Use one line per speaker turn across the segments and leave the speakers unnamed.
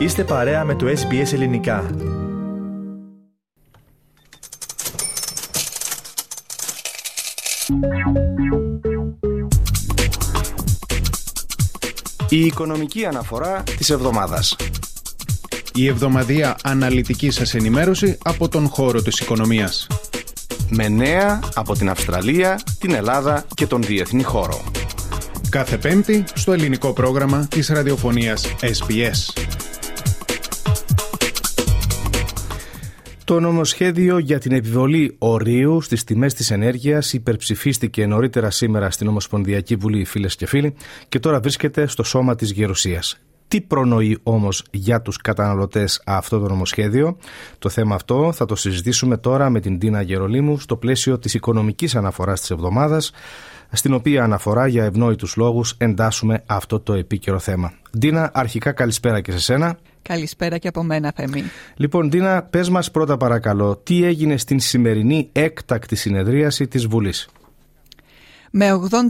Είστε παρέα με το SBS Ελληνικά.
Η οικονομική αναφορά της εβδομάδας.
Η εβδομαδία αναλυτική σας ενημέρωση από τον χώρο της οικονομίας.
Με νέα από την Αυστραλία, την Ελλάδα και τον διεθνή χώρο.
Κάθε Πέμπτη στο ελληνικό πρόγραμμα της ραδιοφωνίας SBS.
Το νομοσχέδιο για την επιβολή ορίου στις τιμές της ενέργειας υπερψηφίστηκε νωρίτερα σήμερα στην Ομοσπονδιακή Βουλή, φίλες και φίλοι, και τώρα βρίσκεται στο σώμα της Γερουσίας. Τι προνοεί όμως για τους καταναλωτές αυτό το νομοσχέδιο; Το θέμα αυτό θα το συζητήσουμε τώρα με την Τίνα Γερολίμου στο πλαίσιο της οικονομικής αναφοράς της εβδομάδας στην οποία αναφορά για ευνόητους λόγους εντάσσουμε αυτό το επίκαιρο θέμα. Ντίνα, αρχικά καλησπέρα και σε σένα.
Καλησπέρα και από μένα, Θεμή.
Λοιπόν, Ντίνα, πες μας πρώτα παρακαλώ, τι έγινε στην σημερινή έκτακτη συνεδρίαση της Βουλής;
Με 85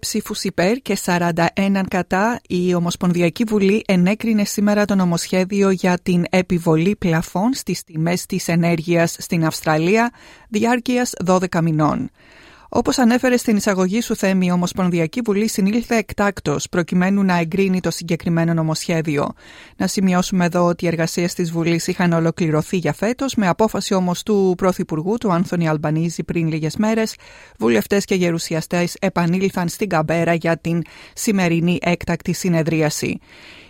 ψήφους υπέρ και 41 κατά, η Ομοσπονδιακή Βουλή ενέκρινε σήμερα το νομοσχέδιο για την επιβολή πλαφών στις τιμές της ενέργειας στην Αυστραλία διάρκειας 12 μηνών. Όπως ανέφερε στην εισαγωγή σου θέμη, η Ομοσπονδιακή Βουλή συνήλθε εκτάκτο προκειμένου να εγκρίνει το συγκεκριμένο νομοσχέδιο. Να σημειώσουμε εδώ ότι οι εργασίες της Βουλής είχαν ολοκληρωθεί για φέτος, με απόφαση όμως του Πρωθυπουργού, του Άνθονι Αλμπανίζη, πριν λίγες μέρες. Βουλευτές και γερουσιαστές επανήλθαν στην Καμπέρα για την σημερινή έκτακτη συνεδρίαση.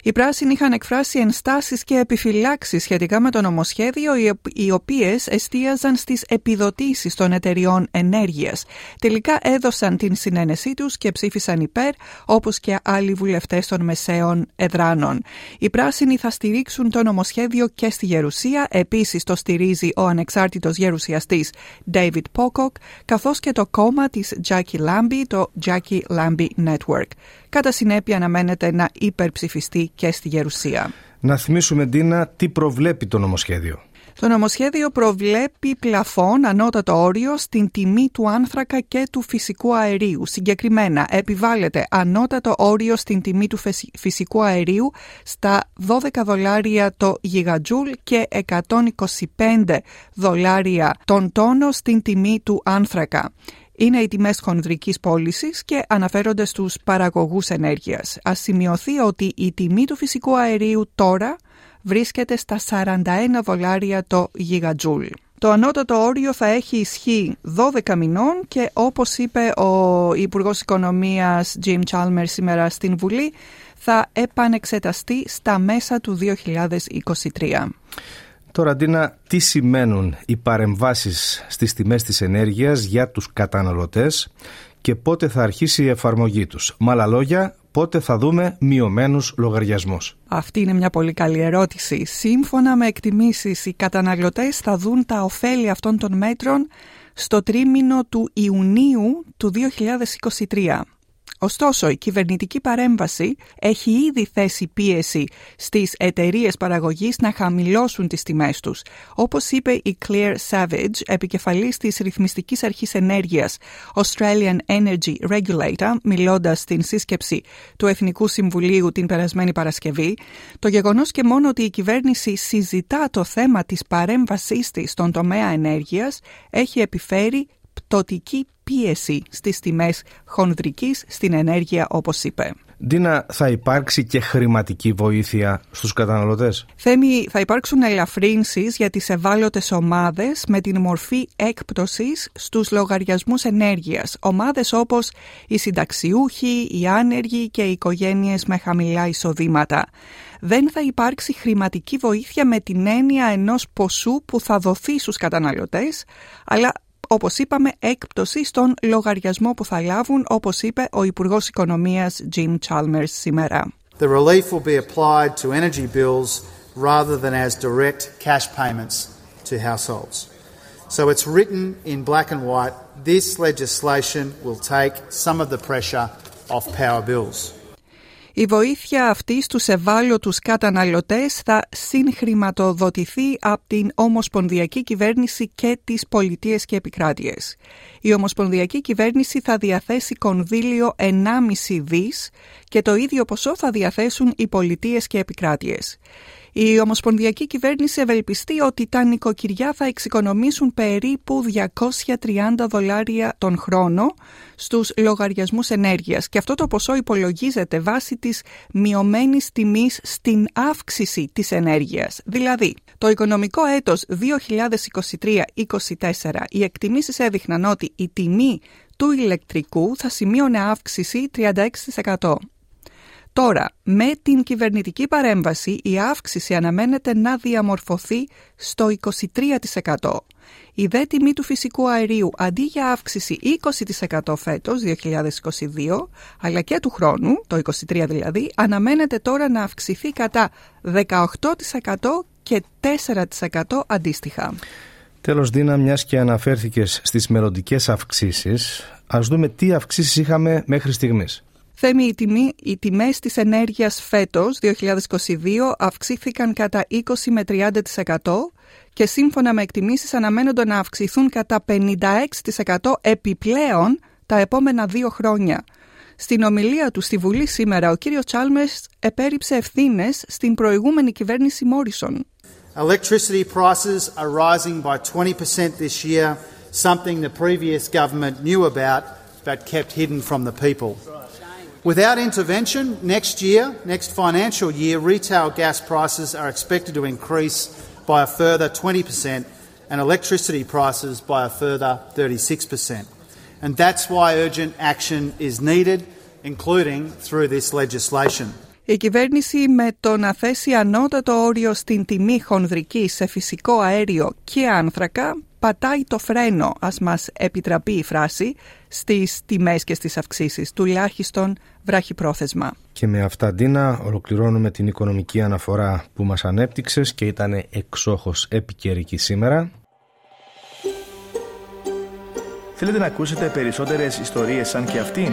Οι πράσινοι είχαν εκφράσει ενστάσεις και επιφυλάξεις σχετικά με το νομοσχέδιο, οι οποίες εστίαζαν στις επιδοτήσεις των εταιριών ενέργειας. Τελικά έδωσαν την συνένεσή τους και ψήφισαν υπέρ, όπως και άλλοι βουλευτές των μεσαίων εδράνων. Οι πράσινοι θα στηρίξουν το νομοσχέδιο και στη Γερουσία. Επίσης το στηρίζει ο ανεξάρτητος γερουσιαστής David Pocock, καθώς και το κόμμα της Jackie Lambie, το Jackie Lambie Network. Κατά συνέπεια αναμένεται να υπερψηφιστεί και στη Γερουσία.
Να θυμίσουμε, Ντίνα, τι προβλέπει το νομοσχέδιο.
Το νομοσχέδιο προβλέπει πλαφόν ανώτατο όριο στην τιμή του άνθρακα και του φυσικού αερίου. Συγκεκριμένα, επιβάλλεται ανώτατο όριο στην τιμή του φυσικού αερίου στα 12 δολάρια το γιγατζούλ και 125 δολάρια τον τόνο στην τιμή του άνθρακα είναι οι τιμές χονδρικής πώλησης και αναφέρονται στους παραγωγούς ενέργειας. Ας σημειωθεί ότι η τιμή του φυσικού αερίου τώρα βρίσκεται στα 41 δολάρια το γιγατζούλ. Το ανώτατο όριο θα έχει ισχύ 12 μηνών και όπως είπε ο Υπουργός Οικονομίας Jim Chalmers σήμερα στην Βουλή θα επανεξεταστεί στα μέσα του 2023.
Τώρα, Ντίνα, τι σημαίνουν οι παρεμβάσεις στις τιμές της ενέργειας για τους καταναλωτές και πότε θα αρχίσει η εφαρμογή τους; Με άλλα λόγια, πότε θα δούμε μειωμένους λογαριασμούς;
Αυτή είναι μια πολύ καλή ερώτηση. Σύμφωνα με εκτιμήσεις, οι καταναλωτές θα δουν τα ωφέλη αυτών των μέτρων στο τρίμηνο του Ιουνίου του 2023. Ωστόσο, η κυβερνητική παρέμβαση έχει ήδη θέσει πίεση στις εταιρείες παραγωγής να χαμηλώσουν τις τιμές τους. Όπως είπε η Claire Savage, επικεφαλής της Ρυθμιστικής Αρχής Ενέργειας Australian Energy Regulator, μιλώντας στην σύσκεψη του Εθνικού Συμβουλίου την περασμένη Παρασκευή, το γεγονός και μόνο ότι η κυβέρνηση συζητά το θέμα της παρέμβασής της στον τομέα ενέργειας έχει επιφέρει πτωτική πίεση στις τιμές χονδρικής στην ενέργεια όπως είπε.
Ντίνα, θα υπάρξει και χρηματική βοήθεια στους καταναλωτές;
Θέμη, θα υπάρξουν ελαφρύνσεις για τις ευάλωτες ομάδες με την μορφή έκπτωσης στους λογαριασμούς ενέργειας. Ομάδες όπως οι συνταξιούχοι, οι άνεργοι και οι οικογένειες με χαμηλά εισοδήματα. Δεν θα υπάρξει χρηματική βοήθεια με την έννοια ενός ποσού που θα δοθεί στους καταναλωτές, αλλά όπως είπαμε, έκπτωση στον λογαριασμό που θα λάβουν, όπως είπε ο Υπουργός Οικονομίας Jim Chalmers σήμερα.
The relief will be applied to energy bills rather than as direct cash payments to households. So it's written in black and white, this legislation will take some of the pressure off power bills.
Η βοήθεια αυτή στους ευάλωτους καταναλωτές θα συγχρηματοδοτηθεί από την Ομοσπονδιακή Κυβέρνηση και τις Πολιτείες και Επικράτειες. Η Ομοσπονδιακή Κυβέρνηση θα διαθέσει κονδύλιο 1,5 δις και το ίδιο ποσό θα διαθέσουν οι Πολιτείες και Επικράτειες. Η Ομοσπονδιακή Κυβέρνηση ευελπιστεί ότι τα νοικοκυριά θα εξοικονομήσουν περίπου 230 δολάρια τον χρόνο στους λογαριασμούς ενέργειας και αυτό το ποσό υπολογίζεται βάσει της μειωμένης τιμής στην αύξηση της ενέργειας. Δηλαδή, το οικονομικό έτος 2023-2024 οι εκτιμήσεις έδειχναν ότι η τιμή του ηλεκτρικού θα σημείωνε αύξηση 36%. Τώρα, με την κυβερνητική παρέμβαση η αύξηση αναμένεται να διαμορφωθεί στο 23%. Η δε τιμή του φυσικού αερίου αντί για αύξηση 20% φέτος 2022 αλλά και του χρόνου, το 23 δηλαδή, αναμένεται τώρα να αυξηθεί κατά 18% και 4% αντίστοιχα.
Τέλος Δίνα, μιας και αναφέρθηκες στις μελλοντικές αυξήσεις, ας δούμε τι αυξήσεις είχαμε μέχρι στιγμής.
Θέμη, οι, τιμή, οι τιμές της ενέργειας φέτος, 2022, αυξήθηκαν κατά 20 με 30% και σύμφωνα με εκτιμήσεις αναμένονται να αυξηθούν κατά 56% επιπλέον τα επόμενα δύο χρόνια. Στην ομιλία του στη Βουλή σήμερα, ο κύριος Τσάλμες επέριψε ευθύνες στην προηγούμενη κυβέρνηση Μόρισον.
Electricity prices are rising by 20% this year, something the previous government knew about but kept hidden from the people. Without intervention, next year, next financial year, retail gas prices are expected to increase by a further 20% and electricity prices by a further 36%. And that's why urgent action is needed, including through this legislation.
Η κυβέρνηση με το να θέσει ανώτατο όριο στην τιμή χονδρική σε φυσικό αέριο και άνθρακα πατάει το φρένο, ας μας επιτραπεί η φράση, στις τιμές και στις αυξήσεις, τουλάχιστον βράχει πρόθεσμα.
Και με αυτά, Ντίνα, ολοκληρώνουμε την οικονομική αναφορά που μας ανέπτυξες και ήταν εξόχως επικαιρική σήμερα.
Θέλετε να ακούσετε περισσότερες ιστορίες σαν και αυτήν;